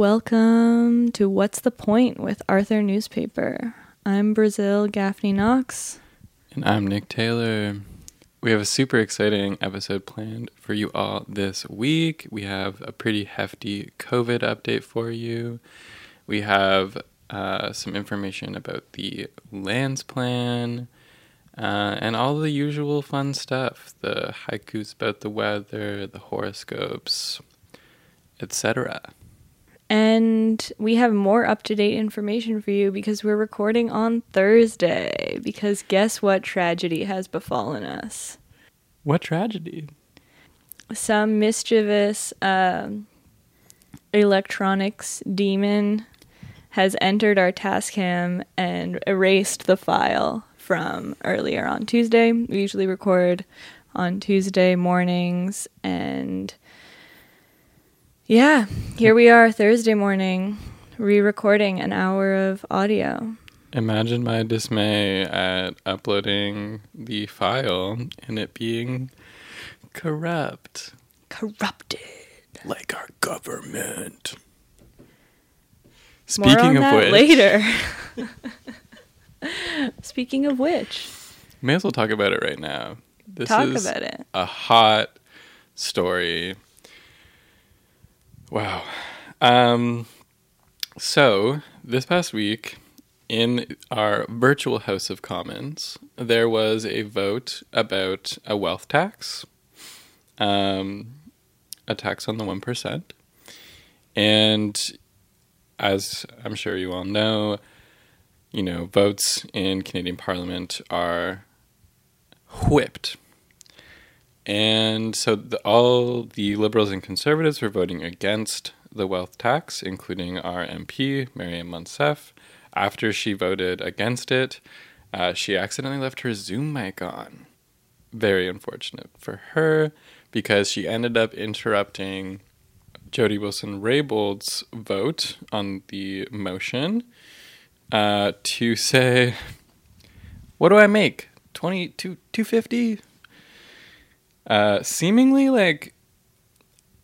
Welcome to What's the Point with Arthur Newspaper. I'm Brazil Gaffney Knox. And I'm Nick Taylor. We have a super exciting episode planned for you all this week. We have a pretty hefty COVID update for you. We have uh, some information about the lands plan uh, and all the usual fun stuff the haikus about the weather, the horoscopes, etc. And we have more up to date information for you because we're recording on Thursday. Because guess what tragedy has befallen us? What tragedy? Some mischievous um, electronics demon has entered our Tascam and erased the file from earlier on Tuesday. We usually record on Tuesday mornings and yeah, here we are Thursday morning, re recording an hour of audio. Imagine my dismay at uploading the file and it being corrupt. Corrupted. Like our government. More on that which, later. Speaking of which, may as well talk about it right now. This talk is about it. A hot story Wow. Um, so, this past week, in our virtual House of Commons, there was a vote about a wealth tax, um, a tax on the 1%. And as I'm sure you all know, you know, votes in Canadian Parliament are whipped and so the, all the Liberals and Conservatives were voting against the wealth tax, including our MP, Maryam Monsef. After she voted against it, uh, she accidentally left her Zoom mic on. Very unfortunate for her because she ended up interrupting Jody Wilson Raybould's vote on the motion uh, to say, What do I make? 22, 250? Uh, seemingly like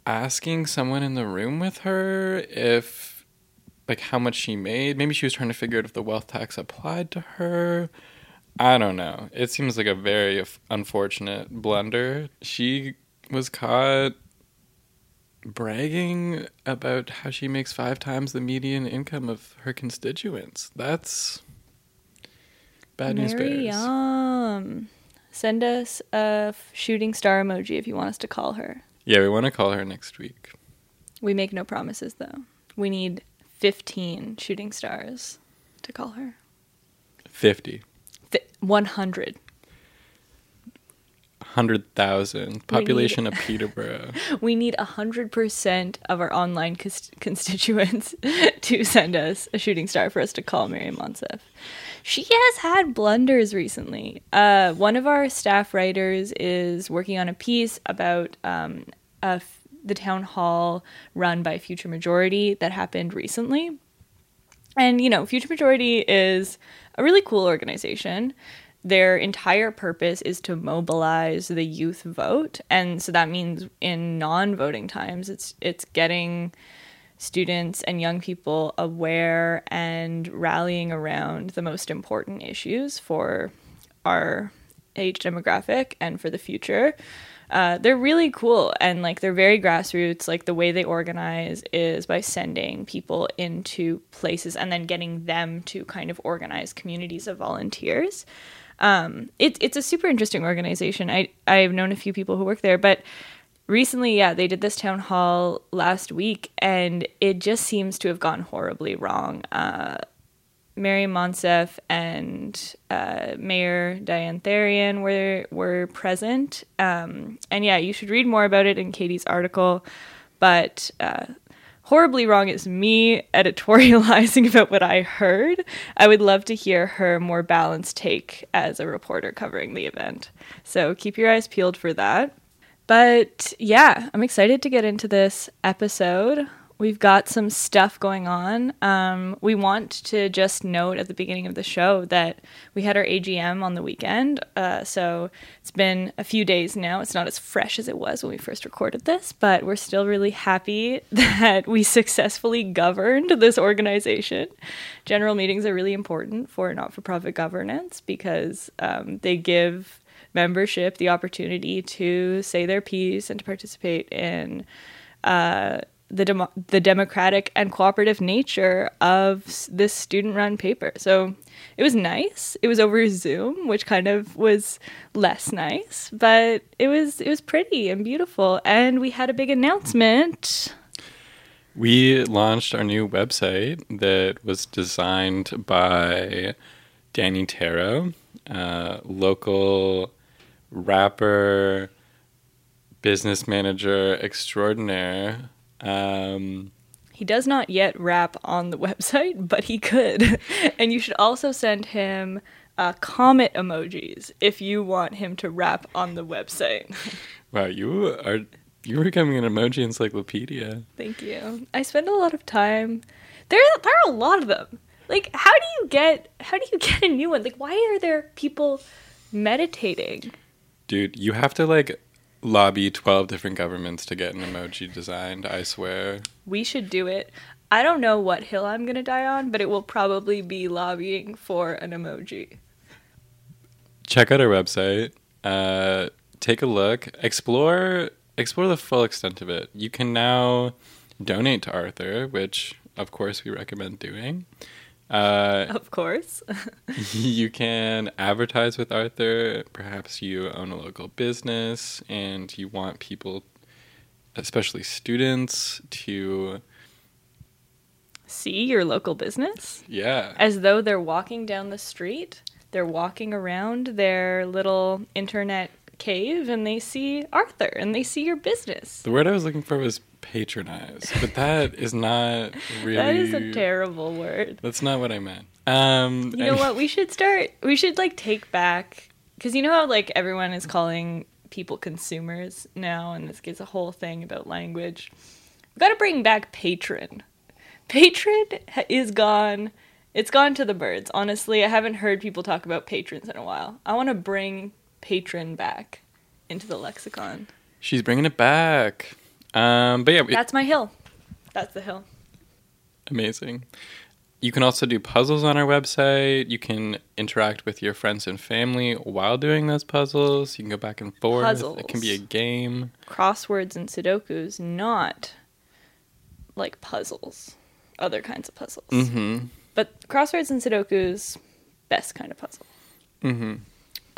asking someone in the room with her if like how much she made. Maybe she was trying to figure out if the wealth tax applied to her. I don't know. It seems like a very unfortunate blunder. She was caught bragging about how she makes five times the median income of her constituents. That's bad news bears. Send us a shooting star emoji if you want us to call her. Yeah, we want to call her next week. We make no promises though. We need 15 shooting stars to call her. 50. Th- 100. 100,000 population need, of Peterborough. We need 100% of our online cons- constituents to send us a shooting star for us to call Maryam Monsef she has had blunders recently. Uh, one of our staff writers is working on a piece about um, the town hall run by Future Majority that happened recently. And, you know, Future Majority is a really cool organization. Their entire purpose is to mobilize the youth vote. And so that means in non voting times, it's, it's getting students and young people aware and rallying around the most important issues for our age demographic and for the future. Uh, they're really cool and like they're very grassroots. Like the way they organize is by sending people into places and then getting them to kind of organize communities of volunteers. Um, it, it's a super interesting organization. I I've known a few people who work there, but recently, yeah, they did this town hall last week, and it just seems to have gone horribly wrong. Uh, Maryam Monsef and uh, Mayor Diane Therrien were were present, um, and yeah, you should read more about it in Katie's article. But uh, horribly wrong is me editorializing about what I heard. I would love to hear her more balanced take as a reporter covering the event. So keep your eyes peeled for that. But yeah, I'm excited to get into this episode. We've got some stuff going on. Um, we want to just note at the beginning of the show that we had our AGM on the weekend. Uh, so it's been a few days now. It's not as fresh as it was when we first recorded this, but we're still really happy that we successfully governed this organization. General meetings are really important for not for profit governance because um, they give membership the opportunity to say their piece and to participate in. Uh, the demo- the democratic and cooperative nature of this student run paper. So it was nice. It was over Zoom, which kind of was less nice, but it was it was pretty and beautiful. And we had a big announcement. We launched our new website that was designed by Danny Taro, uh, local rapper, business manager extraordinaire. Um, He does not yet rap on the website, but he could. and you should also send him uh, comet emojis if you want him to rap on the website. wow, you are you are becoming an emoji encyclopedia. Thank you. I spend a lot of time. There, there are a lot of them. Like, how do you get? How do you get a new one? Like, why are there people meditating? Dude, you have to like lobby 12 different governments to get an emoji designed, I swear. We should do it. I don't know what hill I'm gonna die on, but it will probably be lobbying for an emoji. Check out our website. Uh, take a look. Explore explore the full extent of it. You can now donate to Arthur, which of course we recommend doing. Uh, Of course. you can advertise with Arthur. Perhaps you own a local business and you want people, especially students, to See your local business yeah. as though they're walking down the street. They're walking around their little internet cave and they see Arthur and they see your business. The word I was looking for was patronize, but that is not really. That is a terrible word. That's not what I meant. Um, You know what? We should start. We should like take back because you know how like everyone is calling people consumers now, and this gets a whole thing about language. We've got to bring back patron. Patron is gone. It's gone to the birds. Honestly, I haven't heard people talk about patrons in a while. I want to bring patron back into the lexicon. She's bringing it back. Um, but yeah, That's my hill. That's the hill. amazing. You can also do puzzles on our website. You can interact with your friends and family while doing those puzzles. You can go back and forth. Puzzles. It can be a game. crosswords and sudokus, not like puzzles, other kinds of puzzles. Mm-hmm. But crosswords and sudokus, best kind of puzzle. Mm-hmm.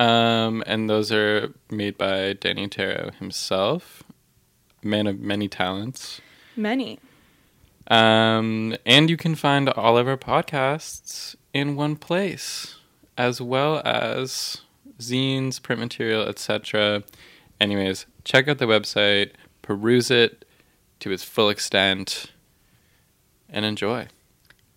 Um, and those are made by Danny Taro himself, man of many talents. Many. Um, and you can find all of our podcasts in one place, as well as zines, print material, etc. Anyways, check out the website, peruse it to its full extent, and enjoy.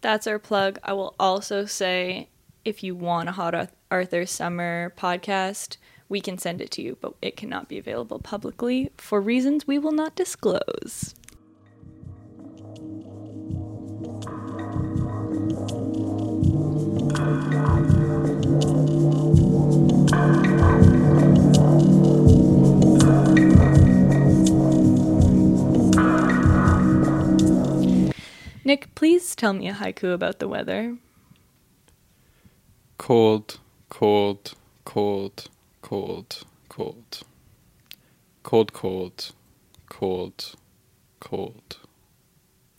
That's our plug. I will also say if you want a Hot Arthur Summer podcast, we can send it to you, but it cannot be available publicly for reasons we will not disclose. Nick, please tell me a haiku about the weather. Cold, cold, cold, cold, cold. Cold, cold, cold, cold.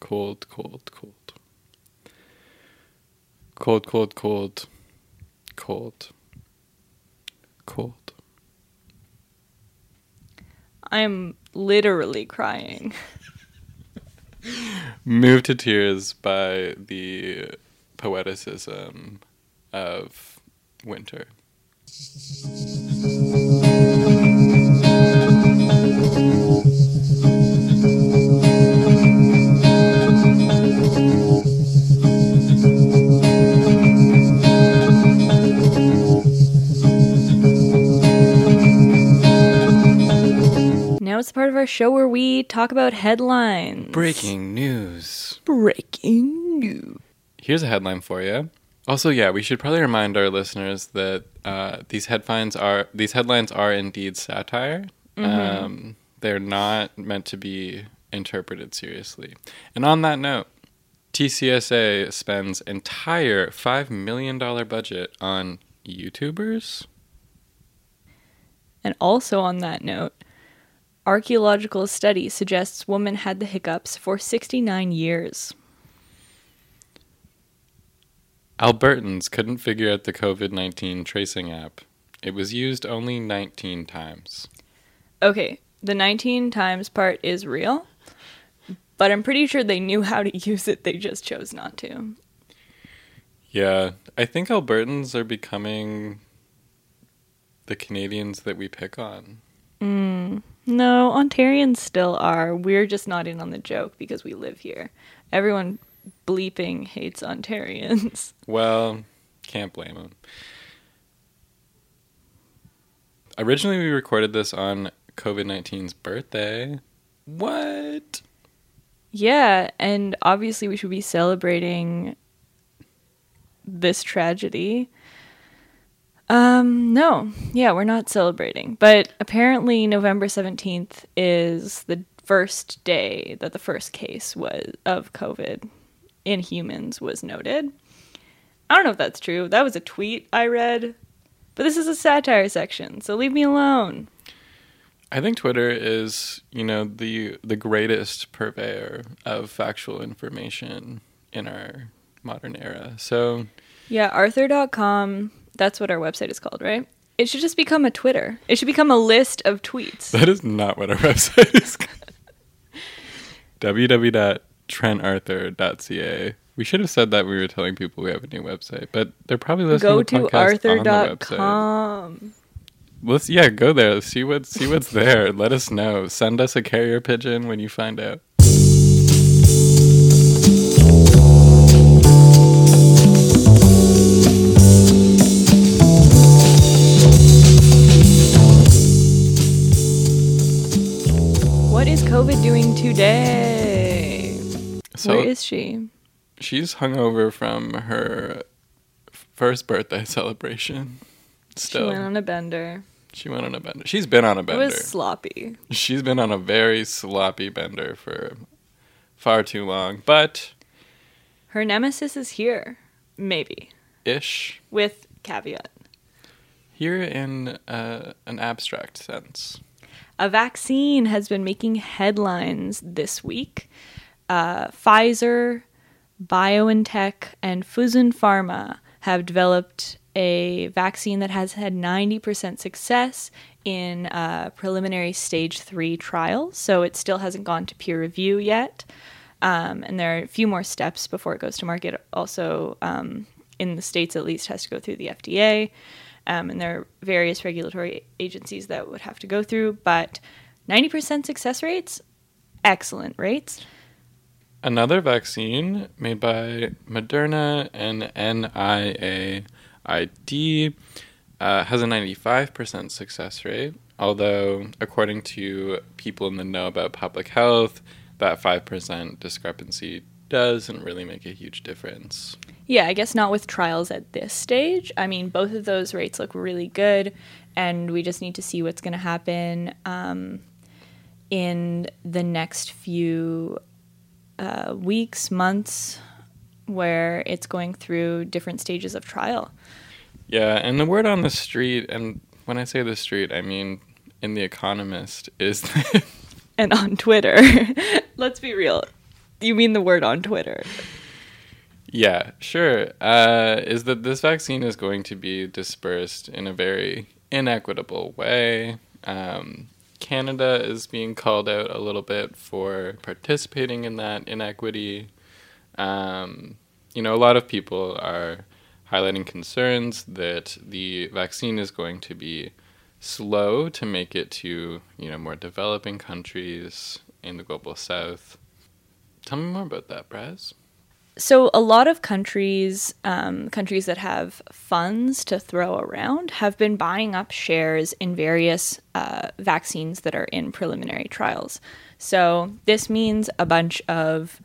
Cold, cold, cold. Cold, cold, cold. Cold. Cold. I'm literally crying. Moved to tears by the poeticism of winter. Now it's the part of our show where we talk about headlines. Breaking news. Breaking news. Here's a headline for you. Also, yeah, we should probably remind our listeners that uh, these headlines are these headlines are indeed satire. Um, they're not meant to be interpreted seriously. And on that note, TCSA spends entire five million dollar budget on YouTubers. And also on that note, archaeological study suggests woman had the hiccups for 69 years. Albertans couldn't figure out the COVID 19 tracing app. It was used only 19 times. Okay, the 19 times part is real, but I'm pretty sure they knew how to use it, they just chose not to. Yeah, I think Albertans are becoming the Canadians that we pick on. Mm. No, Ontarians still are. We're just not in on the joke because we live here. Everyone bleeping hates Ontarians. Well, can't blame them. Originally, we recorded this on COVID 19's birthday. What? Yeah, and obviously we should be celebrating this tragedy. Um, no. Yeah, we're not celebrating. But apparently November 17th is the first day that the first case was of COVID in humans was noted. I don't know if that's true. That was a tweet I read. But this is a satire section, so leave me alone. I think Twitter is, you know, the the greatest purveyor of factual information in our modern era. So Yeah, arthur.com, that's what our website is called, right? It should just become a Twitter. It should become a list of tweets. that is not what our website is. www.trentarthur.ca. We should have said that we were telling people we have a new website, but they're probably listening Go to the to podcast on the website. arthur.com. Let's yeah, go there. See what see what's there. Let us know. Send us a carrier pigeon when you find out. So Where is she? she's hungover from her first birthday celebration. Still, She went on a bender. She went on a bender. She's been on a bender. It was sloppy. She's been on a very sloppy bender for far too long, but Her nemesis is here. Maybe. ish. With caveat. Here in uh, an abstract sense. A vaccine has been making headlines this week. Uh, Pfizer, BioNTech, and Fosun Pharma have developed a vaccine that has had 90% success in uh, preliminary stage three trials. So it still hasn't gone to peer review yet. Um, and there are a few more steps before it goes to market. Also, um, in the states at least, has to go through the FDA. Um, and there are various regulatory agencies that would have to go through. But 90% success rates, excellent rates. Another vaccine made by Moderna and NIAID uh, has a 95% success rate, although, according to people in the know about public health, that 5% discrepancy doesn't really make a huge difference. Yeah, I guess not with trials at this stage. I mean, both of those rates look really good, and we just need to see what's going to happen um, in the next few uh, weeks, months, where it's going through different stages of trial. Yeah, and the word on the street, and when I say the street, I mean in The Economist, is that And on Twitter, let's be real. You mean the word on Twitter? Yeah, sure. Uh, is that this vaccine is going to be dispersed in a very inequitable way. Um, Canada is being called out a little bit for participating in that inequity. Um, you know, a lot of people are highlighting concerns that the vaccine is going to be slow to make it to, you know, more developing countries in the global south. Tell me more about that, Braz. So a lot of countries, um, countries that have funds to throw around, have been buying up shares in various uh, vaccines that are in preliminary trials. So this means a bunch of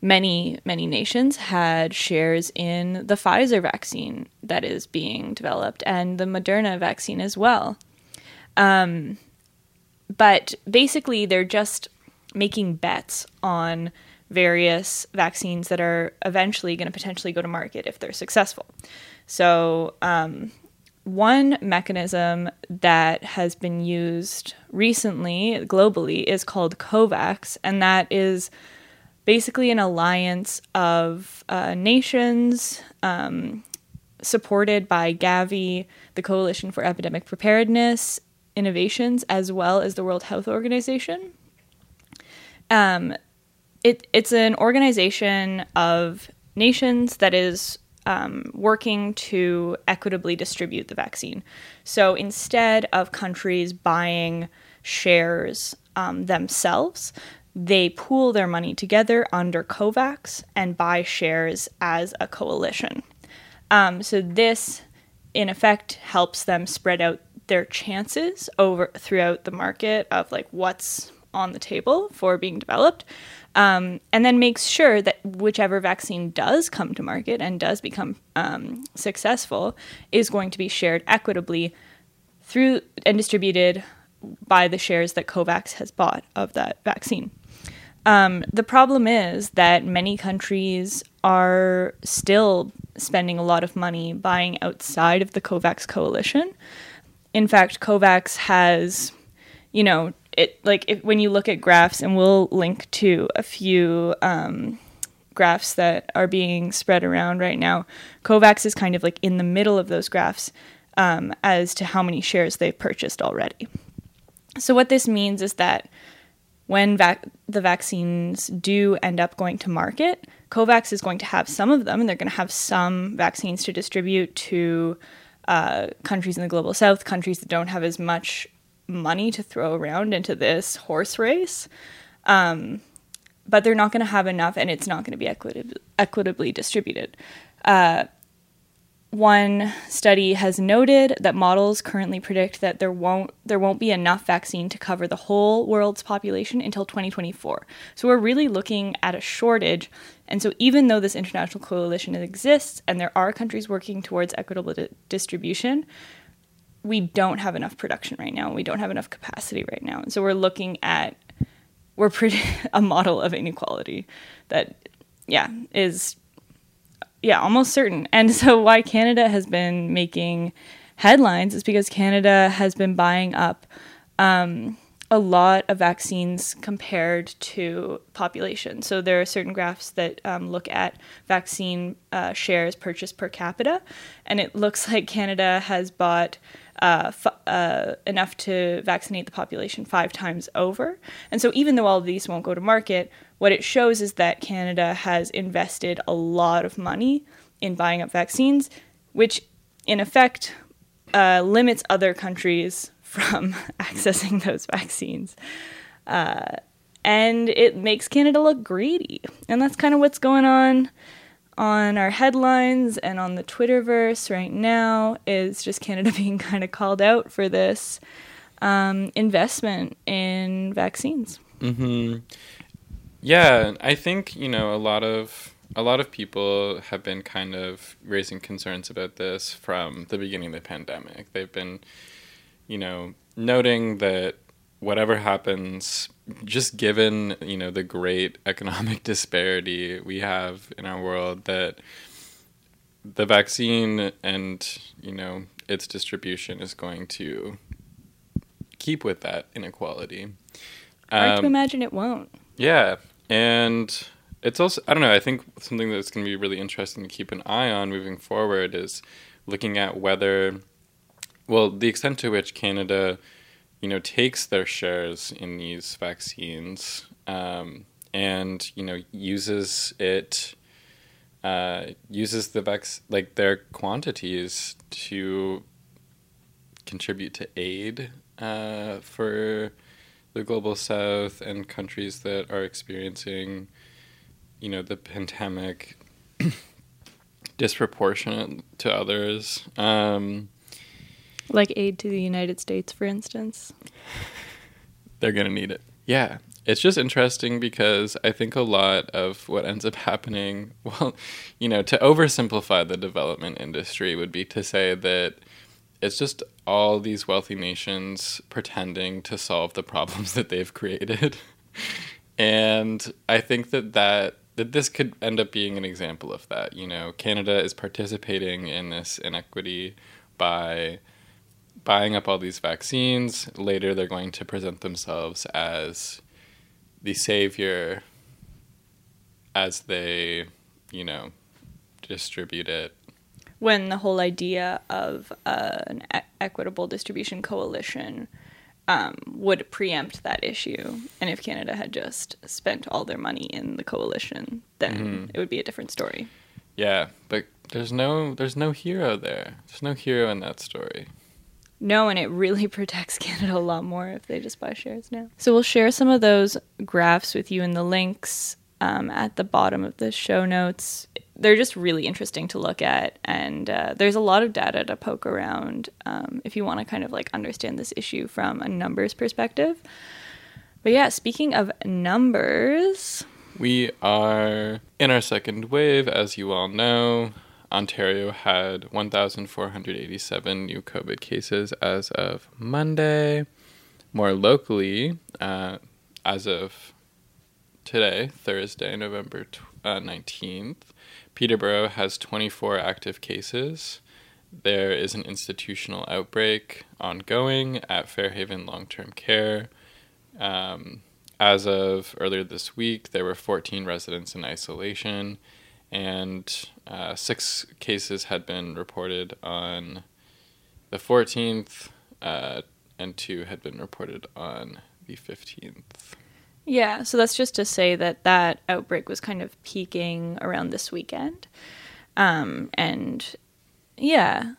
many many nations had shares in the Pfizer vaccine that is being developed and the Moderna vaccine as well. Um, but basically, they're just making bets on various vaccines that are eventually going to potentially go to market if they're successful. So, um, one mechanism that has been used recently globally is called COVAX, and that is basically an alliance of uh, nations um, supported by Gavi, the Coalition for Epidemic Preparedness Innovations, as well as the World Health Organization. Um, it, it's an organization of nations that is um, working to equitably distribute the vaccine. So instead of countries buying shares um, themselves, they pool their money together under COVAX and buy shares as a coalition. Um, so this, in effect, helps them spread out their chances over throughout the market of like what's on the table for being developed um, and then makes sure that whichever vaccine does come to market and does become um, successful is going to be shared equitably through and distributed by the shares that COVAX has bought of that vaccine. Um, the problem is that many countries are still spending a lot of money buying outside of the COVAX coalition. In fact, COVAX has, you know, it like if, when you look at graphs, and we'll link to a few um, graphs that are being spread around right now. COVAX is kind of like in the middle of those graphs um, as to how many shares they've purchased already. So what this means is that when vac- the vaccines do end up going to market, COVAX is going to have some of them, and they're going to have some vaccines to distribute to uh, countries in the global south, countries that don't have as much money to throw around into this horse race. Um, but they're not going to have enough, and it's not going to be equitab- equitably distributed. Uh, one study has noted that models currently predict that there won't there won't be enough vaccine to cover the whole world's population until 2024. So we're really looking at a shortage. And so even though this international coalition exists and there are countries working towards equitable di- distribution, we don't have enough production right now. We don't have enough capacity right now. And so we're looking at we're pretty a model of inequality that yeah, is yeah, almost certain. And so why Canada has been making headlines is because Canada has been buying up um, a lot of vaccines compared to population. So there are certain graphs that um, look at vaccine uh, shares purchased per capita, and it looks like Canada has bought uh, f- uh, enough to vaccinate the population five times over. And so, even though all of these won't go to market, what it shows is that Canada has invested a lot of money in buying up vaccines, which in effect uh, limits other countries from accessing those vaccines. Uh, and it makes Canada look greedy. And that's kind of what's going on on our headlines and on the Twitterverse right now is just Canada being kind of called out for this um, investment in vaccines. Mm-hmm. Yeah, I think you know a lot of a lot of people have been kind of raising concerns about this from the beginning of the pandemic. They've been, you know, noting that whatever happens, just given you know the great economic disparity we have in our world, that the vaccine and you know its distribution is going to keep with that inequality. Hard Um, to imagine it won't. yeah, and it's also I don't know. I think something that's going to be really interesting to keep an eye on moving forward is looking at whether, well, the extent to which Canada, you know, takes their shares in these vaccines, um, and you know uses it, uh, uses the vac like their quantities to contribute to aid uh, for the global south and countries that are experiencing you know the pandemic disproportionate to others. Um, like aid to the United States, for instance. They're going to need it. Yeah. It's just interesting because I think a lot of what ends up happening, well, you know, to oversimplify the development industry would be to say that it's just all these wealthy nations pretending to solve the problems that they've created. and I think that that that this could end up being an example of that. You know, Canada is participating in this inequity by buying up all these vaccines. Later, they're going to present themselves as the savior as they, you know, distribute it. When the whole idea of uh, an e- equitable distribution coalition um, would preempt that issue. And if Canada had just spent all their money in the coalition, then mm-hmm. it would be a different story. Yeah, but there's no there's no hero there. There's no hero in that story. No, and it really protects Canada a lot more if they just buy shares now. So we'll share some of those graphs with you in the links um, at the bottom of the show notes. They're just really interesting to look at, and uh, there's a lot of data to poke around um, if you want to kind of like understand this issue from a numbers perspective. But yeah, speaking of numbers, we are in our second wave, as you all know. Ontario had 1,487 new COVID cases as of Monday. More locally, uh, as of today, Thursday, November uh, 19th, Peterborough has 24 active cases. There is an institutional outbreak ongoing at Fairhaven Long Term Care. Um, as of earlier this week, there were 14 residents in isolation and uh, six cases had been reported on the 14th, uh, and two had been reported on the 15th. Yeah, so that's just to say that that outbreak was kind of peaking around this weekend. Um, and yeah,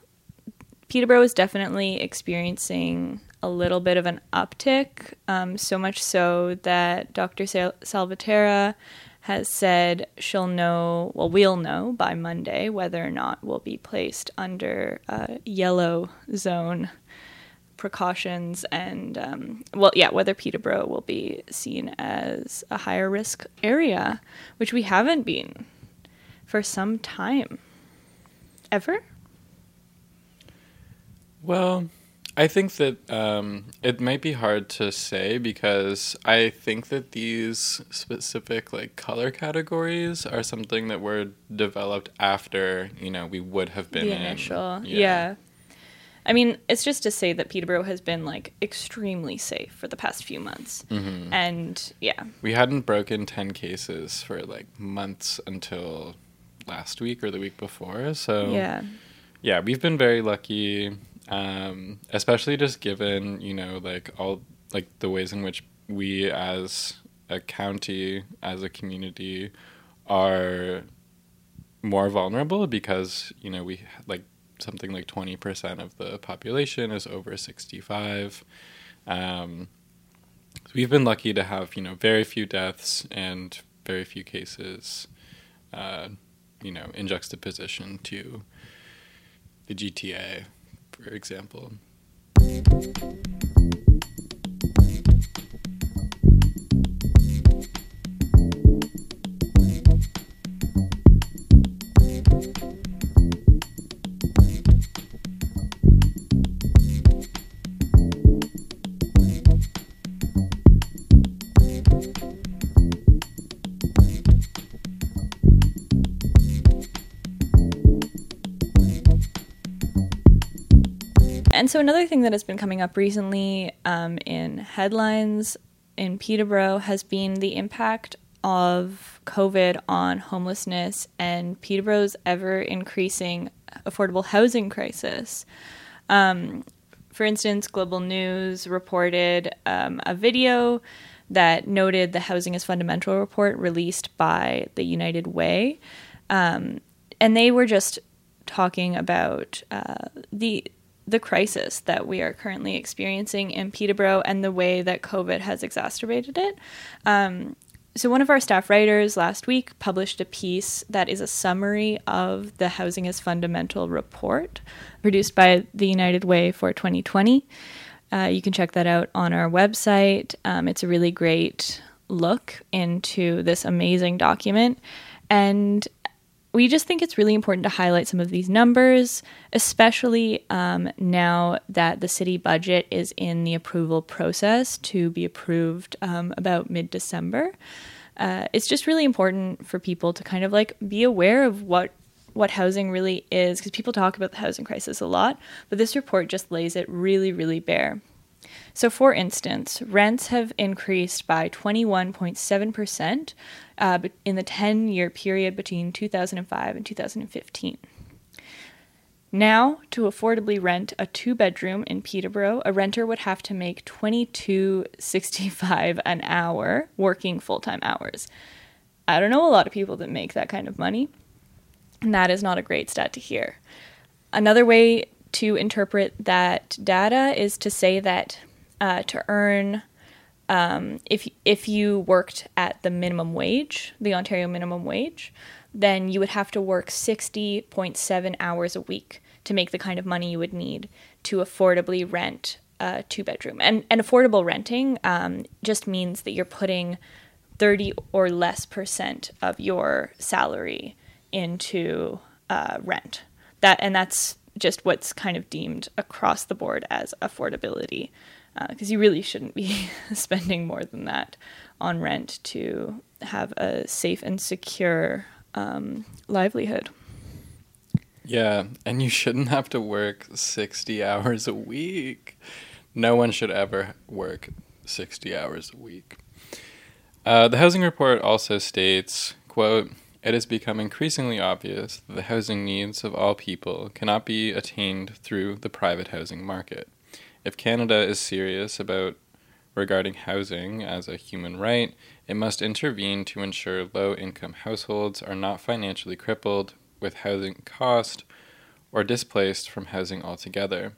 Peterborough is definitely experiencing a little bit of an uptick, um, so much so that Dr. Sal- Salvaterra has said she'll know, well, we'll know by Monday whether or not we'll be placed under uh, yellow zone precautions and, um, well, yeah, whether Peterborough will be seen as a higher risk area, which we haven't been for some time. Ever? Well, I think that um, it might be hard to say because I think that these specific like color categories are something that were developed after you know we would have been the initial. Yeah. yeah. I mean, it's just to say that Peterborough has been like extremely safe for the past few months, mm-hmm. and yeah, we hadn't broken ten cases for like months until last week or the week before. So yeah, yeah, we've been very lucky um, especially just given you know like all like the ways in which we as a county as a community are more vulnerable because you know we like something like 20% of the population is over 65 um, so we've been lucky to have you know very few deaths and very few cases uh, you know in juxtaposition to the gta for example. So another thing that has been coming up recently um, in headlines in Peterborough has been the impact of COVID on homelessness and Peterborough's ever increasing affordable housing crisis. Um, for instance, Global News reported um, a video that noted the Housing is Fundamental report released by the United Way. Um, and they were just talking about uh, the the crisis that we are currently experiencing in Peterborough and the way that COVID has exacerbated it. Um, so, one of our staff writers last week published a piece that is a summary of the Housing is Fundamental report produced by the United Way for 2020. Uh, you can check that out on our website. Um, it's a really great look into this amazing document. And we just think it's really important to highlight some of these numbers, especially um, now that the city budget is in the approval process to be approved um, about mid December. Uh, it's just really important for people to kind of like be aware of what what housing really is because people talk about the housing crisis a lot, but this report just lays it really, really bare. So, for instance, rents have increased by 21.7% uh, in the 10 year period between 2005 and 2015. Now, to affordably rent a two bedroom in Peterborough, a renter would have to make $22.65 an hour working full time hours. I don't know a lot of people that make that kind of money, and that is not a great stat to hear. Another way to interpret that data is to say that uh, to earn um, if if you worked at the minimum wage, the Ontario minimum wage, then you would have to work 60.7 hours a week to make the kind of money you would need to affordably rent a two bedroom. And, and affordable renting um, just means that you're putting 30 or less percent of your salary into uh, rent. That and that's just what's kind of deemed across the board as affordability because uh, you really shouldn't be spending more than that on rent to have a safe and secure um, livelihood. Yeah, and you shouldn't have to work 60 hours a week. No one should ever work 60 hours a week. Uh, the housing report also states, quote, it has become increasingly obvious that the housing needs of all people cannot be attained through the private housing market. If Canada is serious about regarding housing as a human right, it must intervene to ensure low income households are not financially crippled with housing cost or displaced from housing altogether.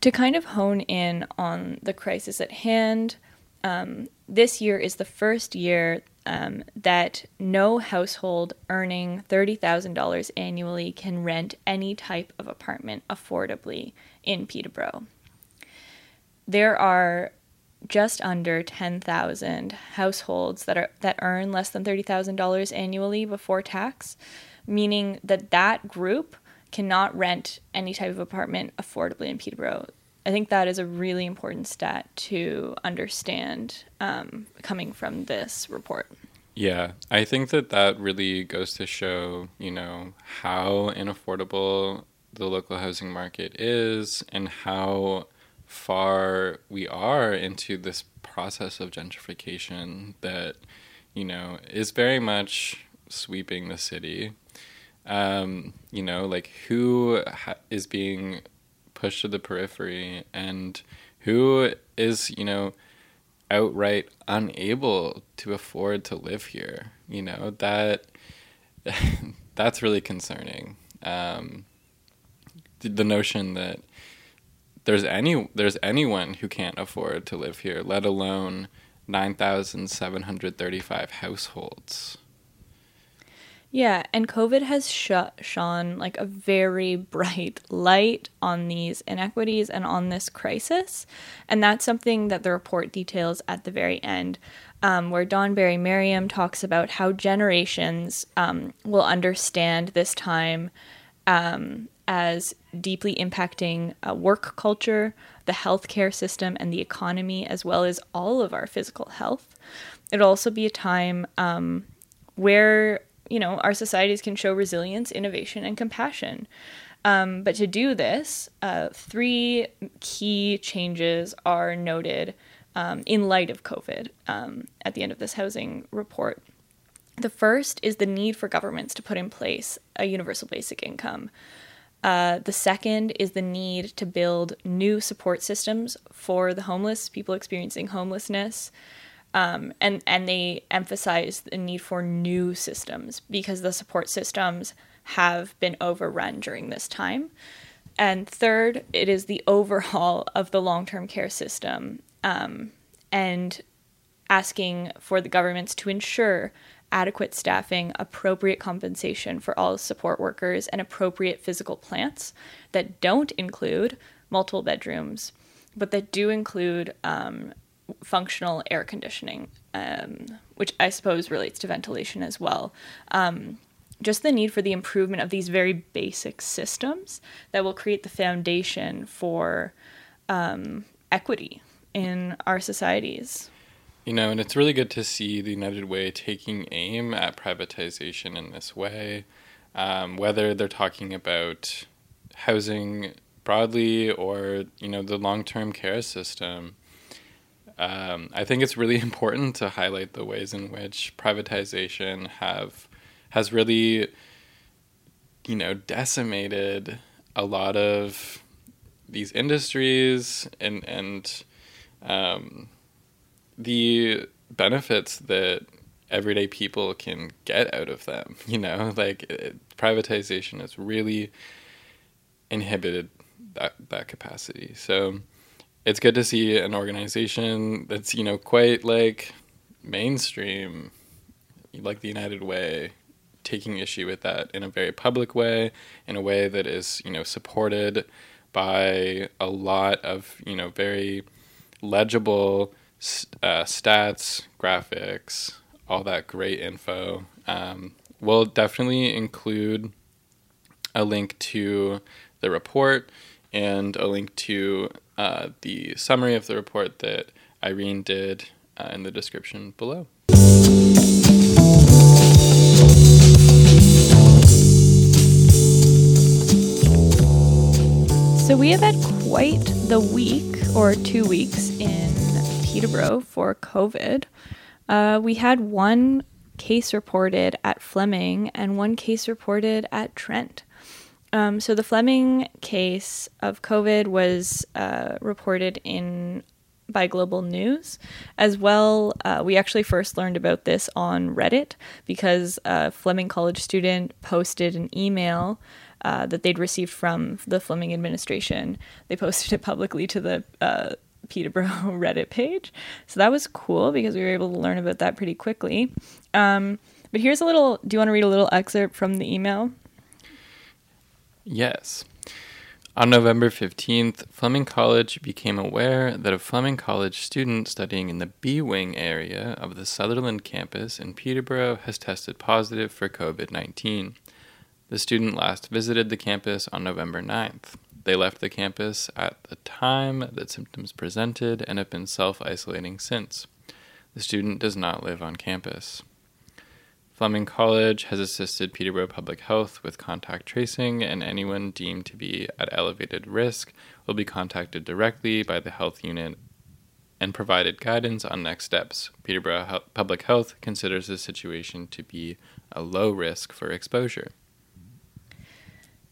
To kind of hone in on the crisis at hand, um, this year is the first year um, that no household earning $30,000 annually can rent any type of apartment affordably in Peterborough there are just under 10,000 households that are that earn less than $30,000 annually before tax, meaning that that group cannot rent any type of apartment affordably in Peterborough. I think that is a really important stat to understand um, coming from this report. Yeah, I think that that really goes to show, you know, how inaffordable the local housing market is and how far we are into this process of gentrification that you know is very much sweeping the city um, you know like who ha- is being pushed to the periphery and who is you know outright unable to afford to live here you know that that's really concerning um, the notion that there's any there's anyone who can't afford to live here, let alone 9,735 households. Yeah, and COVID has sh- shone like a very bright light on these inequities and on this crisis. And that's something that the report details at the very end, um, where Don Barry Merriam talks about how generations um, will understand this time um, as deeply impacting uh, work culture, the healthcare system, and the economy, as well as all of our physical health. It'll also be a time um, where you know our societies can show resilience, innovation, and compassion. Um, but to do this, uh, three key changes are noted um, in light of COVID um, at the end of this housing report. The first is the need for governments to put in place a universal basic income. Uh, the second is the need to build new support systems for the homeless, people experiencing homelessness. Um, and, and they emphasize the need for new systems because the support systems have been overrun during this time. And third, it is the overhaul of the long term care system um, and asking for the governments to ensure adequate staffing, appropriate compensation for all support workers, and appropriate physical plants that don't include multiple bedrooms, but that do include um, functional air conditioning, um, which I suppose relates to ventilation as well. Um, just the need for the improvement of these very basic systems that will create the foundation for um, equity in our societies. You know, and it's really good to see the United Way taking aim at privatization in this way, um, whether they're talking about housing broadly or, you know, the long term care system. Um, I think it's really important to highlight the ways in which privatization have has really, you know, decimated a lot of these industries and and um, the benefits that everyday people can get out of them. You know, like it, privatization has really inhibited that that capacity. So it's good to see an organization that's you know quite like mainstream, like the United Way, taking issue with that in a very public way, in a way that is you know supported by a lot of you know very legible uh, stats, graphics, all that great info. Um, we'll definitely include a link to the report and a link to uh, the summary of the report that Irene did uh, in the description below. So we have had quite the week or two weeks in Peterborough for COVID. Uh, we had one case reported at Fleming and one case reported at Trent. Um, so the Fleming case of COVID was uh, reported in by Global News. As well, uh, we actually first learned about this on Reddit because a Fleming College student posted an email uh, that they'd received from the Fleming administration. They posted it publicly to the uh, Peterborough Reddit page. So that was cool because we were able to learn about that pretty quickly. Um, but here's a little do you want to read a little excerpt from the email? Yes. On November 15th, Fleming College became aware that a Fleming College student studying in the B Wing area of the Sutherland campus in Peterborough has tested positive for COVID 19. The student last visited the campus on November 9th. They left the campus at the time that symptoms presented and have been self isolating since. The student does not live on campus. Fleming College has assisted Peterborough Public Health with contact tracing, and anyone deemed to be at elevated risk will be contacted directly by the health unit and provided guidance on next steps. Peterborough Public Health considers this situation to be a low risk for exposure.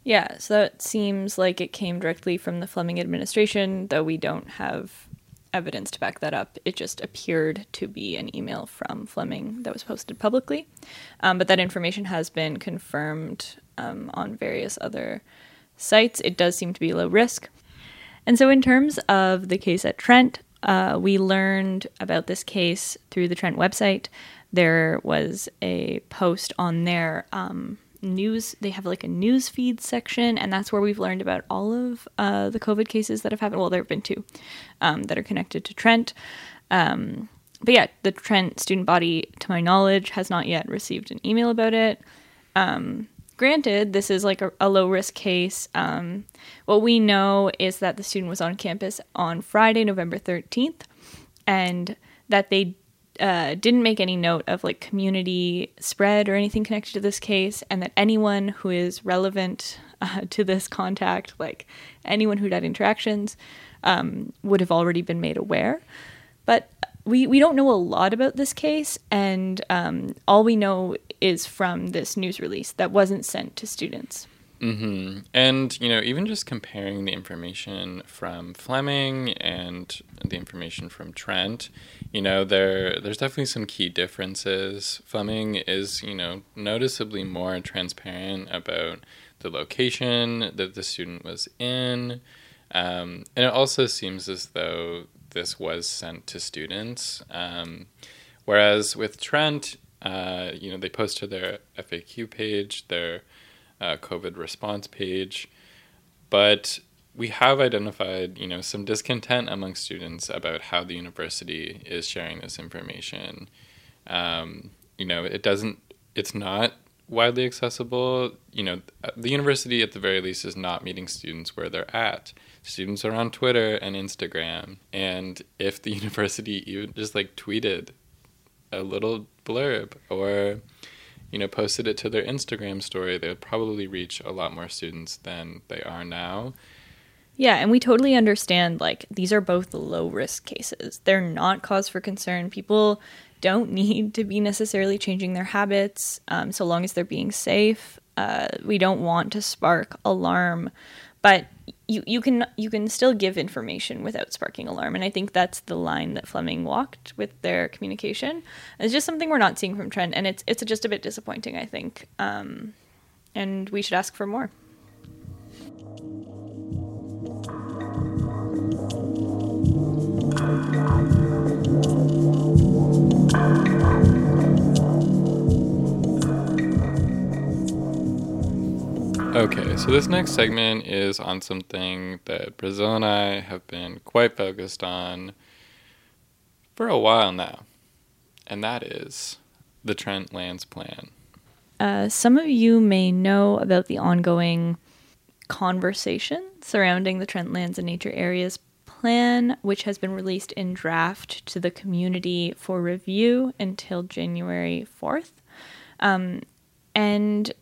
Yeah, so that seems like it came directly from the Fleming administration, though we don't have evidence to back that up. It just appeared to be an email from Fleming that was posted publicly. Um, but that information has been confirmed um, on various other sites. It does seem to be low risk. And so, in terms of the case at Trent, uh, we learned about this case through the Trent website. There was a post on there um, news they have like a news feed section and that's where we've learned about all of uh, the covid cases that have happened. Well there have been two um, that are connected to trent. Um, but yeah the trent student body to my knowledge has not yet received an email about it. Um, granted this is like a, a low risk case. Um, what we know is that the student was on campus on friday november 13th and that they uh, didn't make any note of like community spread or anything connected to this case, and that anyone who is relevant uh, to this contact, like anyone who'd had interactions, um, would have already been made aware. But we, we don't know a lot about this case, and um, all we know is from this news release that wasn't sent to students. Mm-hmm. And, you know, even just comparing the information from Fleming and the information from Trent, you know, there there's definitely some key differences. Fleming is, you know, noticeably more transparent about the location that the student was in. Um, and it also seems as though this was sent to students. Um, whereas with Trent, uh, you know, they post to their FAQ page, their uh, COVID response page, but we have identified, you know, some discontent among students about how the university is sharing this information. Um, you know, it doesn't, it's not widely accessible. You know, the university at the very least is not meeting students where they're at. Students are on Twitter and Instagram, and if the university even just like tweeted a little blurb or you know posted it to their Instagram story, they would probably reach a lot more students than they are now. Yeah, and we totally understand like these are both low risk cases. They're not cause for concern. People don't need to be necessarily changing their habits um, so long as they're being safe. Uh, we don't want to spark alarm, but you, you can you can still give information without sparking alarm, and I think that's the line that Fleming walked with their communication. It's just something we're not seeing from Trent, and it's it's just a bit disappointing, I think. Um, and we should ask for more. Okay, so this next segment is on something that Brazil and I have been quite focused on for a while now, and that is the Trent Lands Plan. Uh, some of you may know about the ongoing conversation surrounding the Trent Lands and Nature Areas Plan, which has been released in draft to the community for review until January 4th. Um, and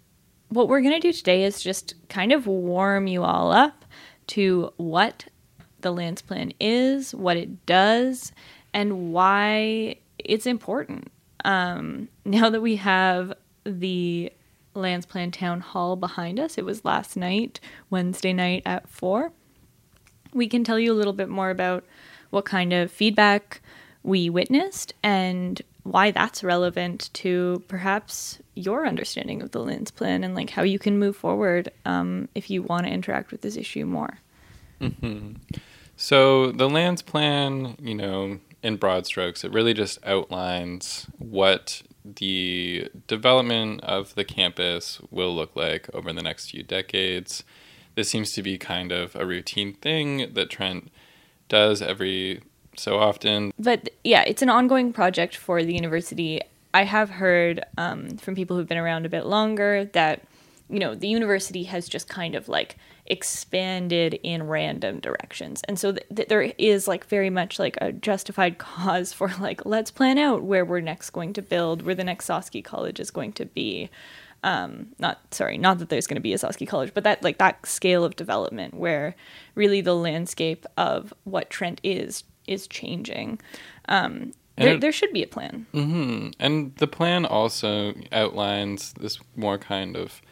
what we're going to do today is just kind of warm you all up to what the lands plan is, what it does, and why it's important. Um, now that we have the lands plan town hall behind us, it was last night, Wednesday night at 4. We can tell you a little bit more about what kind of feedback we witnessed and why that's relevant to perhaps your understanding of the lands plan and like how you can move forward um, if you want to interact with this issue more. Mm-hmm. So the lands plan, you know, in broad strokes, it really just outlines what the development of the campus will look like over the next few decades. This seems to be kind of a routine thing that Trent does every so often. But yeah, it's an ongoing project for the university. I have heard um, from people who've been around a bit longer that you know the university has just kind of like expanded in random directions and so th- th- there is like very much like a justified cause for like let's plan out where we're next going to build where the next Gzowski college is going to be um, not sorry not that there's going to be a Gzowski college but that like that scale of development where really the landscape of what Trent is is changing. Um, there, it, there should be a plan. Mm-hmm. And the plan also outlines this more kind of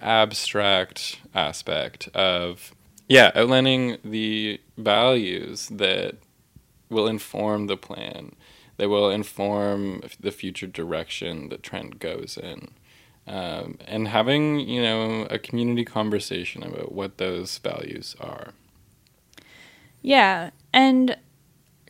abstract aspect of, yeah, outlining the values that will inform the plan, that will inform the future direction that Trent goes in. Um, and having, you know, a community conversation about what those values are. Yeah. And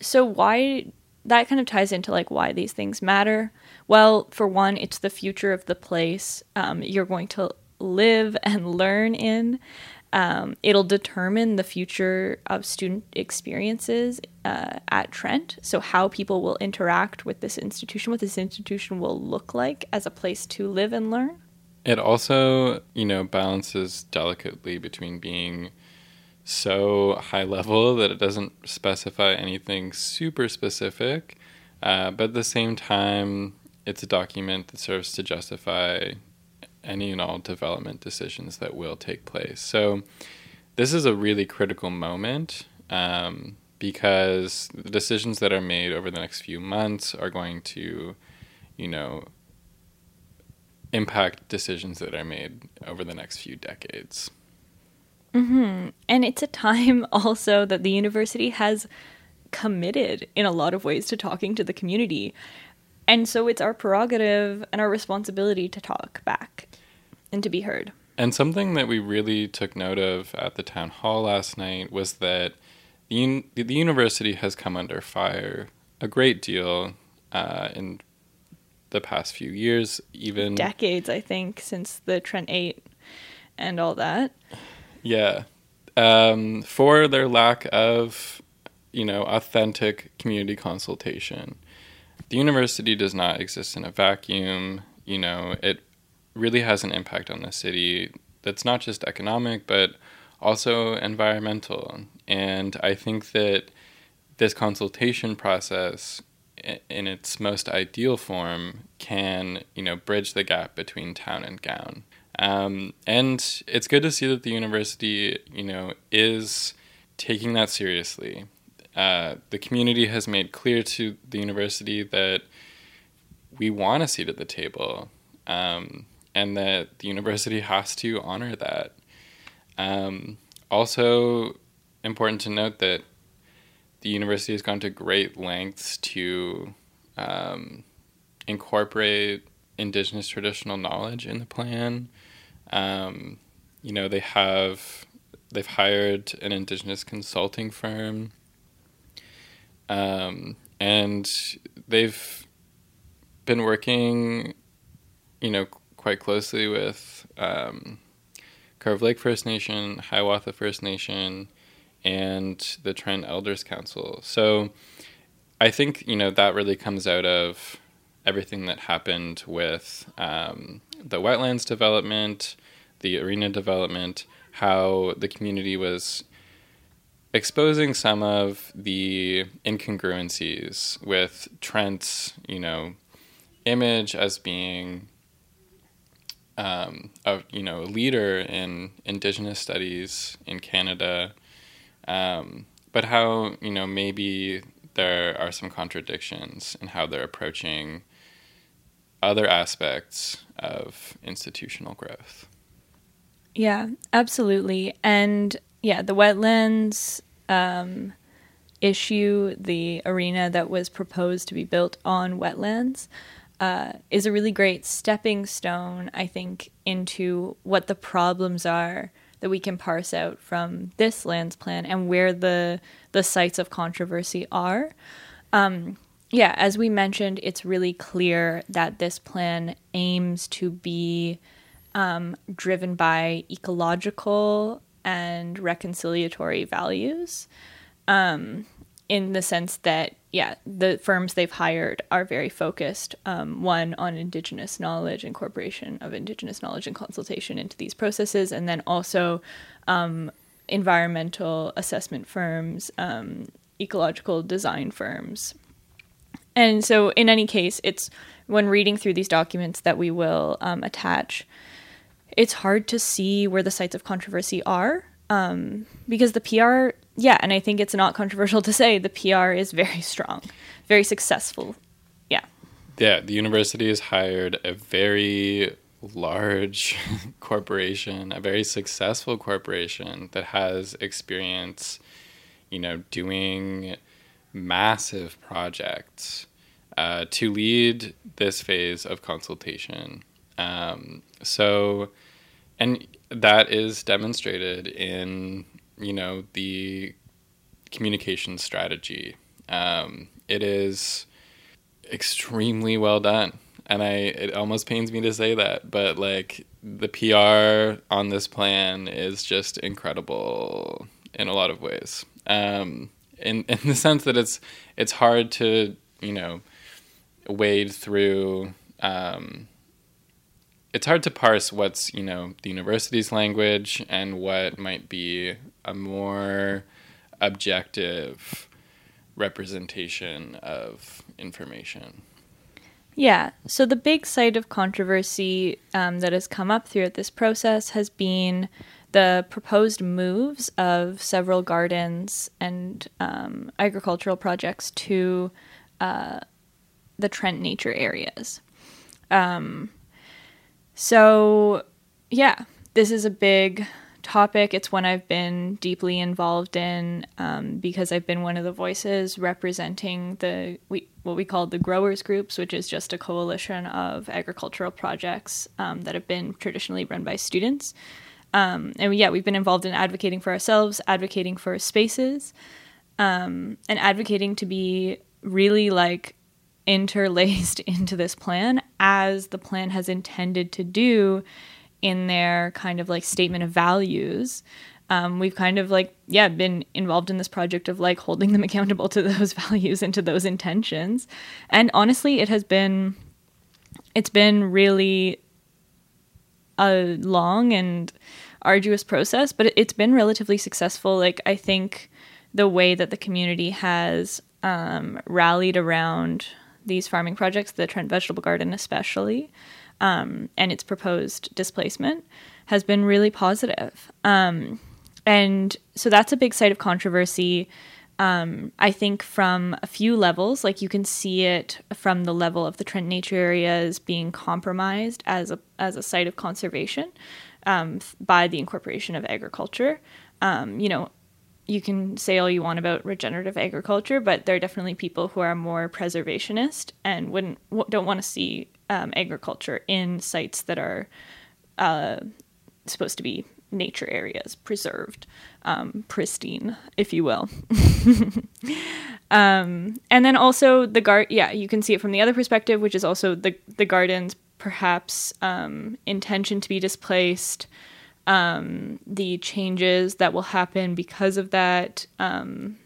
so why that kind of ties into like why these things matter. Well, for one, it's the future of the place um, you're going to live and learn in. Um, it'll determine the future of student experiences uh, at Trent. So, how people will interact with this institution, what this institution will look like as a place to live and learn. It also, you know, balances delicately between being so high level that it doesn't specify anything super specific. Uh, but at the same time, it's a document that serves to justify any and all development decisions that will take place. So, this is a really critical moment um, because the decisions that are made over the next few months are going to, you know, impact decisions that are made over the next few decades. Mm-hmm. And it's a time also that the university has committed in a lot of ways to talking to the community. And so it's our prerogative and our responsibility to talk back and to be heard. And something that we really took note of at the town hall last night was that the the, un- the university has come under fire a great deal uh, in the past few years, even decades, I think, since the Trent 8 and all that. Yeah. Um, for their lack of, you know, authentic community consultation. The university does not exist in a vacuum. You know, it really has an impact on the city that's not just economic, but also environmental. And I think that this consultation process in its most ideal form can you know bridge the gap between town and gown um, and it's good to see that the university you know is taking that seriously uh, the community has made clear to the university that we want a seat at the table um, and that the university has to honor that um, also important to note that the university has gone to great lengths to um, incorporate indigenous traditional knowledge in the plan. Um, you know, they have they've hired an indigenous consulting firm, um, and they've been working, you know, quite closely with um, Curve Lake First Nation, Hiawatha First Nation, and the Trent Elders Council. So I think, you know, that really comes out of everything that happened with um, the wetlands development, the arena development, how the community was exposing some of the incongruencies with Trent's, you know, image as being um, a you know leader in Indigenous studies in Canada um, but how, you know, maybe there are some contradictions in how they're approaching other aspects of institutional growth. Yeah, absolutely. And yeah, the wetlands um, issue, the arena that was proposed to be built on wetlands, uh, is a really great stepping stone, I think, into what the problems are that we can parse out from this lands plan and where the the sites of controversy are. Um, yeah, as we mentioned, it's really clear that this plan aims to be um, driven by ecological and reconciliatory values. Um, in the sense that yeah the firms they've hired are very focused um, one on indigenous knowledge incorporation of indigenous knowledge and consultation into these processes and then also um, environmental assessment firms um, ecological design firms and so in any case it's when reading through these documents that we will um, attach it's hard to see where the sites of controversy are um, because the PR yeah, and I think it's not controversial to say the PR is very strong, very successful. Yeah. Yeah, the university has hired a very large corporation, a very successful corporation that has experience, you know, doing massive projects uh, to lead this phase of consultation. Um, so, and that is demonstrated in you know the communication strategy. Um, it is extremely well done, and I it almost pains me to say that, but like the PR on this plan is just incredible in a lot of ways. Um, in in the sense that it's it's hard to you know wade through. Um, it's hard to parse what's you know the university's language and what might be a more objective representation of information. Yeah. So the big site of controversy um, that has come up throughout this process has been the proposed moves of several gardens and um, agricultural projects to uh, the Trent nature areas. Um, so, yeah, this is a big topic. It's one I've been deeply involved in um, because I've been one of the voices representing the we, what we call the growers groups, which is just a coalition of agricultural projects um, that have been traditionally run by students. Um, and yeah, we've been involved in advocating for ourselves, advocating for spaces. um, and advocating to be really like interlaced into this plan as the plan has intended to do in their kind of like statement of values. Um, we've kind of like yeah been involved in this project of like holding them accountable to those values and to those intentions and honestly it has been it's been really a long and arduous process but it's been relatively successful like i think the way that the community has um, rallied around these farming projects the trent vegetable garden especially um, and its proposed displacement has been really positive um, and so that's a big site of controversy. Um, I think from a few levels, like you can see it from the level of the Trent nature areas being compromised as a as a site of conservation um, by the incorporation of agriculture. Um, you know, you can say all you want about regenerative agriculture, but there are definitely people who are more preservationist and wouldn't don't want to see um, agriculture in sites that are uh, supposed to be nature areas preserved, um, pristine, if you will. um, and then also the guard, yeah, you can see it from the other perspective, which is also the the garden's perhaps um, intention to be displaced, um, the changes that will happen because of that, um,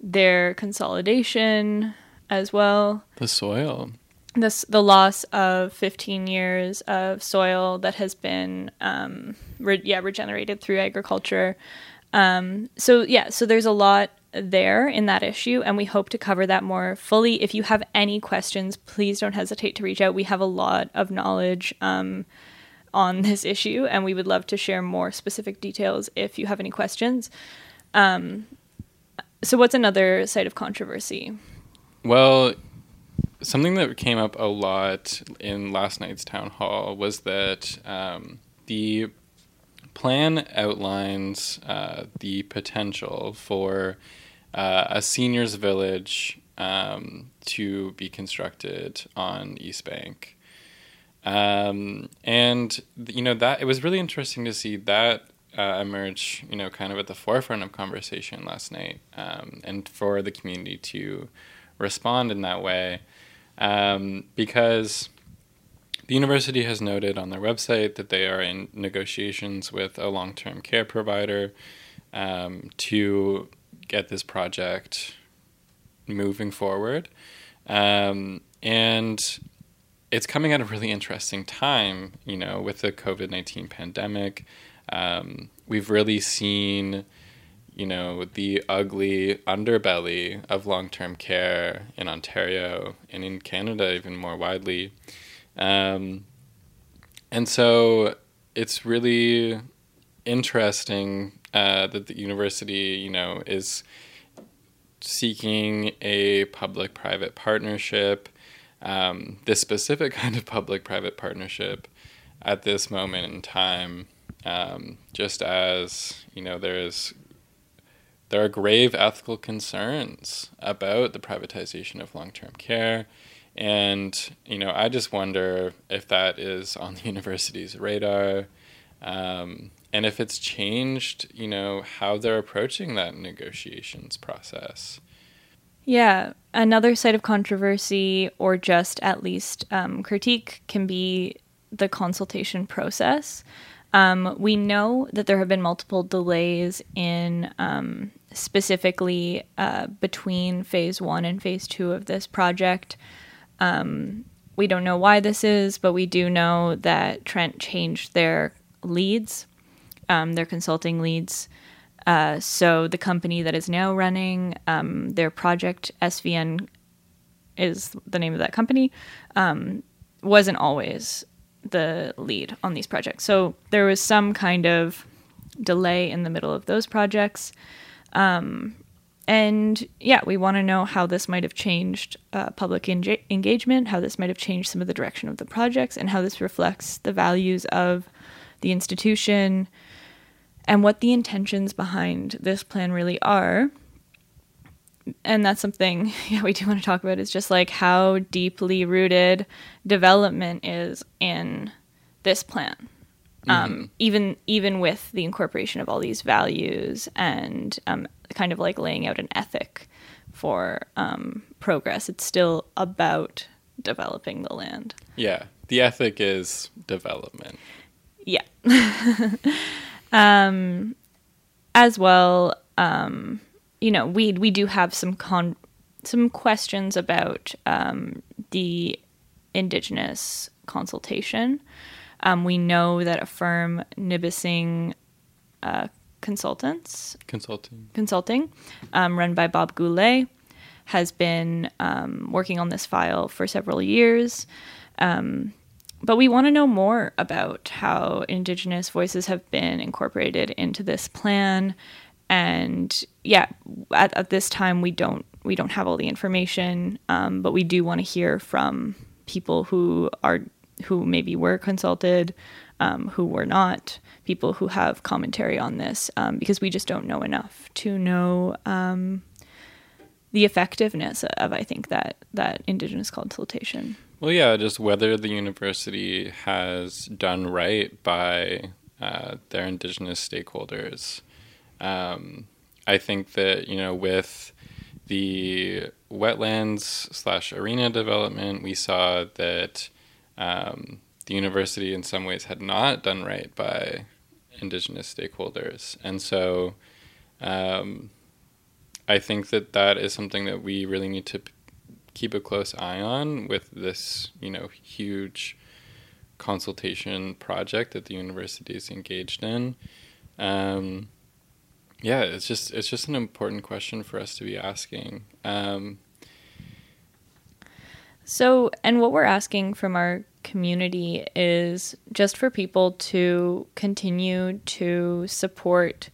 their consolidation as well. The soil. This the loss of 15 years of soil that has been um, re- yeah regenerated through agriculture. Um, so yeah so there's a lot there in that issue and we hope to cover that more fully. If you have any questions please don't hesitate to reach out. We have a lot of knowledge um, on this issue and we would love to share more specific details if you have any questions um, so what's another site of controversy well something that came up a lot in last night's town hall was that um, the plan outlines uh, the potential for uh, a seniors village um, to be constructed on East Bank. Um, and you know that it was really interesting to see that uh, emerge, you know, kind of at the forefront of conversation last night, um, and for the community to respond in that way um, because the university has noted on their website that they are in negotiations with a long term care provider um, to get this project moving forward. Um, and it's coming at a really interesting time, you know, with the COVID 19 pandemic. Um, we've really seen you know, the ugly underbelly of long term care in Ontario and in Canada, even more widely. Um, and so it's really interesting uh, that the university, you know, is seeking a public private partnership, um, this specific kind of public private partnership at this moment in time. Um, just as you know, there is there are grave ethical concerns about the privatization of long term care. And, you know, I just wonder if that is on the university's radar um, and if it's changed, you know, how they're approaching that negotiations process. Yeah, another site of controversy or just at least um, critique can be the consultation process. Um, we know that there have been multiple delays in um, specifically uh, between phase one and phase two of this project. Um, we don't know why this is, but we do know that Trent changed their leads, um, their consulting leads. Uh, so the company that is now running um, their project, SVN is the name of that company, um, wasn't always the lead on these projects. So there was some kind of delay in the middle of those projects. Um, and yeah, we want to know how this might have changed uh, public engagement, how this might have changed some of the direction of the projects, and how this reflects the values of the institution and what the intentions behind this plan really are and that's something yeah we do want to talk about is just like how deeply rooted development is in this plan Um, even even with the incorporation of all these values and um, kind of like laying out an ethic for um, progress, it's still about developing the land. Yeah, the ethic is development. Yeah. um, as well, um, you know, we we do have some con some questions about um, the indigenous consultation. Um, we know that a firm Nipissing uh, Consultants Consulting. Consulting, um, run by Bob Goulet, has been um, working on this file for several years. Um, but we want to know more about how Indigenous voices have been incorporated into this plan. And yeah, at, at this time we don't we don't have all the information, um, but we do want to hear from people who are who maybe were consulted, um, who were not, people who have commentary on this, um, because we just don't know enough to know um, the effectiveness of, I think that that Indigenous consultation. Well, yeah, just whether the university has done right by uh, their indigenous stakeholders. Um, I think that you know with the wetlands slash arena development, we saw that um, the university in some ways had not done right by indigenous stakeholders, and so um, I think that that is something that we really need to keep a close eye on with this, you know, huge consultation project that the university is engaged in. Um, yeah, it's just it's just an important question for us to be asking. Um, So, and what we're asking from our community is just for people to continue to support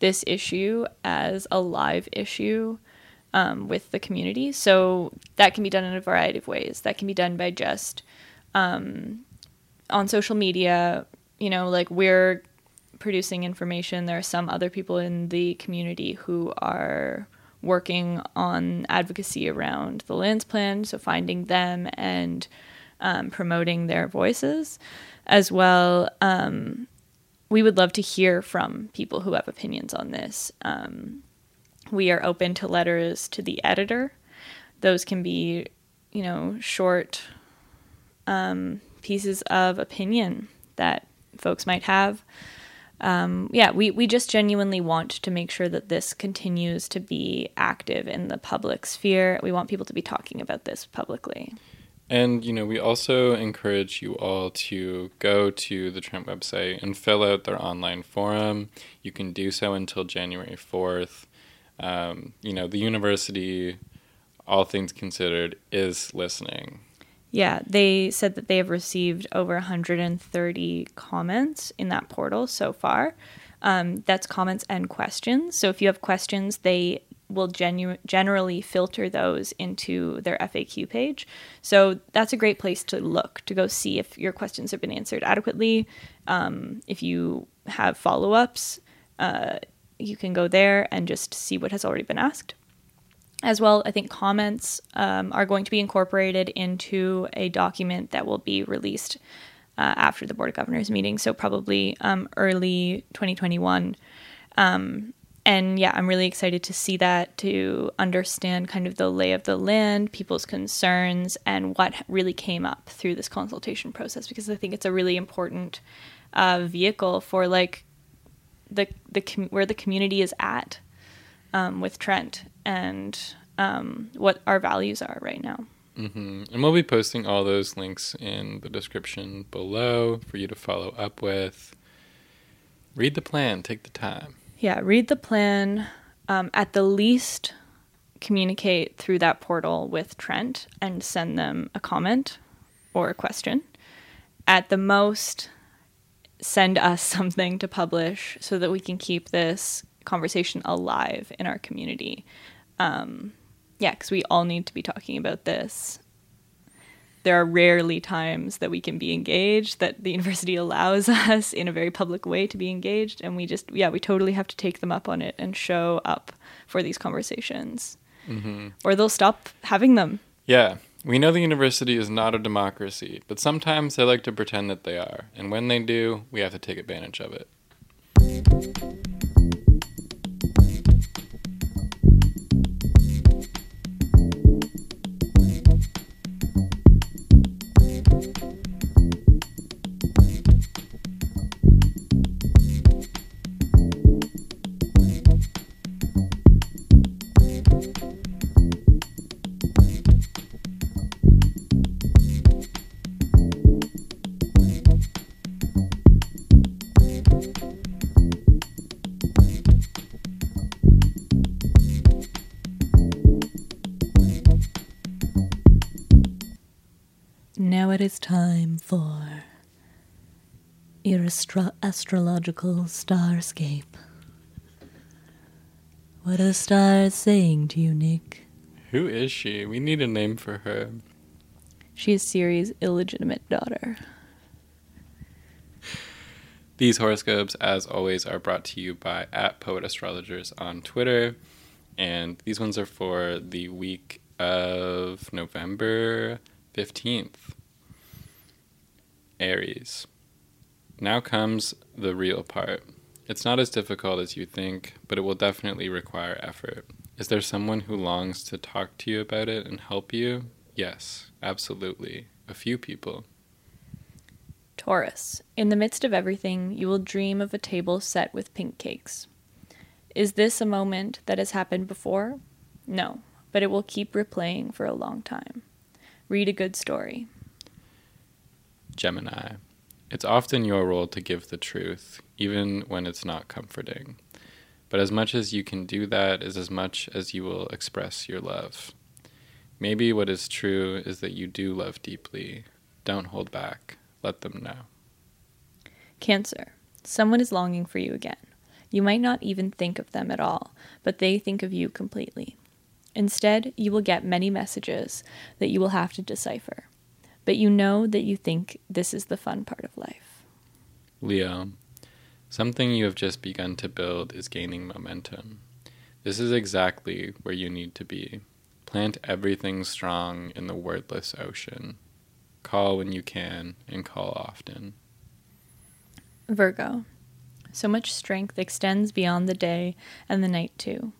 this issue as a live issue um, with the community. So, that can be done in a variety of ways. That can be done by just um, on social media, you know, like we're producing information. There are some other people in the community who are working on advocacy around the lands plan, so finding them and um, promoting their voices as well. Um, we would love to hear from people who have opinions on this. Um, we are open to letters to the editor. Those can be, you know, short um, pieces of opinion that folks might have um, yeah, we, we just genuinely want to make sure that this continues to be active in the public sphere. We want people to be talking about this publicly. And, you know, we also encourage you all to go to the Trent website and fill out their online forum. You can do so until January 4th. Um, you know, the university, all things considered, is listening. Yeah, they said that they have received over 130 comments in that portal so far. Um, that's comments and questions. So if you have questions, they will genu- generally filter those into their FAQ page. So that's a great place to look to go see if your questions have been answered adequately. Um, if you have follow ups, uh, you can go there and just see what has already been asked. As well, I think comments um, are going to be incorporated into a document that will be released uh, after the Board of Governors meeting, so probably um, early 2021. Um, and yeah, I'm really excited to see that, to understand kind of the lay of the land, people's concerns, and what really came up through this consultation process, because I think it's a really important uh, vehicle for like the the com- where the community is at um, with Trent and um, what our values are right now. hmm And we'll be posting all those links in the description below for you to follow up with. Read the plan, take the time. Yeah, read the plan. Um, at the least, communicate through that portal with Trent and send them a comment or a question. At the most, send us something to publish so that we can keep this conversation alive in our community. Um, yeah, because we all need to be talking about this. There are rarely times that we can be engaged, that the university allows us in a very public way to be engaged. And we just, yeah, we totally have to take them up on it and show up for these conversations. hmm Or they'll stop having them. Yeah, We know the university is not a democracy, but sometimes they like to pretend that they are, and when they do, we have to take advantage of it. Astro- astrological starscape. What are the stars saying to you, Nick? Who is she? We need a name for her. She is Siri's illegitimate daughter. These horoscopes, as always, are brought to you by at Poet Astrologers on Twitter. And these ones are for the week of November 15th. Aries. Now comes the real part. It's not as difficult as you think, but it will definitely require effort. Is there someone who longs to talk to you about it and help you? Yes, absolutely. A few people. Taurus. In the midst of everything, you will dream of a table set with pink cakes. Is this a moment that has happened before? No, but it will keep replaying for a long time. Read a good story. Gemini. It's often your role to give the truth, even when it's not comforting. But as much as you can do that is as much as you will express your love. Maybe what is true is that you do love deeply. Don't hold back. Let them know. Cancer. Someone is longing for you again. You might not even think of them at all, but they think of you completely. Instead, you will get many messages that you will have to decipher. But you know that you think this is the fun part of life. Leo. Something you have just begun to build is gaining momentum. This is exactly where you need to be. Plant everything strong in the wordless ocean. Call when you can and call often. Virgo. So much strength extends beyond the day and the night, too.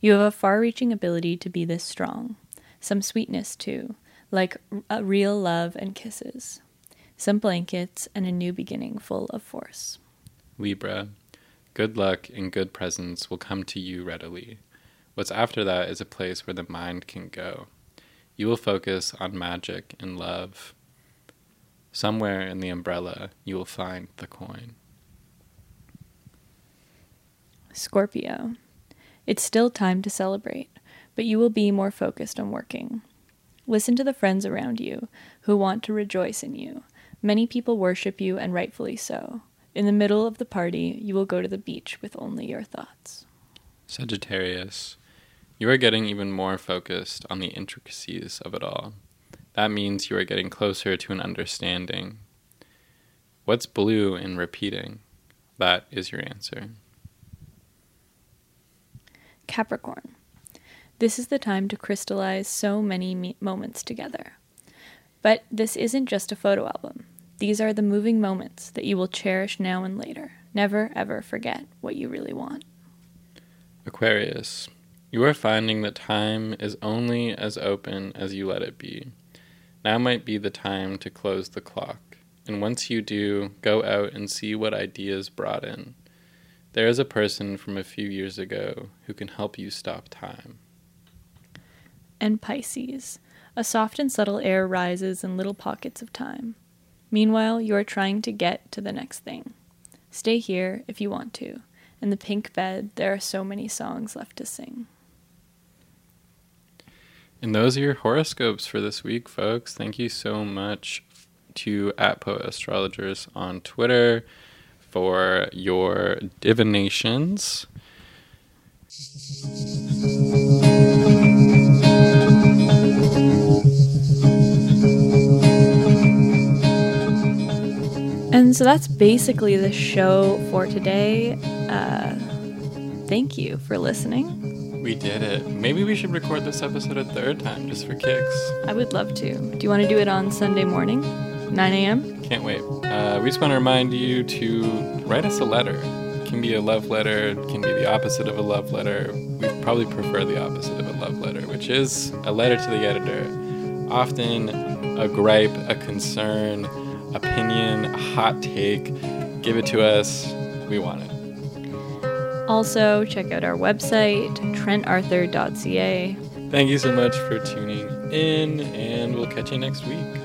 You have a far reaching ability to be this strong. Some sweetness, too, like a real love and kisses. Some blankets and a new beginning full of force. Libra. Good luck and good presents will come to you readily. What's after that is a place where the mind can go. You will focus on magic and love. Somewhere in the umbrella, you will find the coin. Scorpio. It's still time to celebrate, but you will be more focused on working. Listen to the friends around you who want to rejoice in you. Many people worship you, and rightfully so. In the middle of the party, you will go to the beach with only your thoughts. Sagittarius. You are getting even more focused on the intricacies of it all. That means you are getting closer to an understanding. What's blue in repeating? That is your answer. Capricorn. This is the time to crystallize so many me- moments together. But this isn't just a photo album. These are the moving moments that you will cherish now and later. Never, ever forget what you really want. Aquarius. You are finding that time is only as open as you let it be. Now might be the time to close the clock. And once you do, go out and see what ideas brought in. There is a person from a few years ago who can help you stop time. And Pisces. A soft and subtle air rises in little pockets of time. Meanwhile, you are trying to get to the next thing. Stay here if you want to. In the pink bed, there are so many songs left to sing. And those are your horoscopes for this week, folks. Thank you so much to at Poet Astrologers on Twitter for your divinations. And so that's basically the show for today. Uh, thank you for listening. We did it. Maybe we should record this episode a third time just for kicks. I would love to. Do you want to do it on Sunday morning, 9 a.m.? Can't wait. Uh, we just want to remind you to write us a letter. It can be a love letter, it can be the opposite of a love letter. We probably prefer the opposite of a love letter, which is a letter to the editor. Often a gripe, a concern, opinion, hot take. Give it to us. We want it. Also, check out our website, trentarthur.ca. Thank you so much for tuning in, and we'll catch you next week.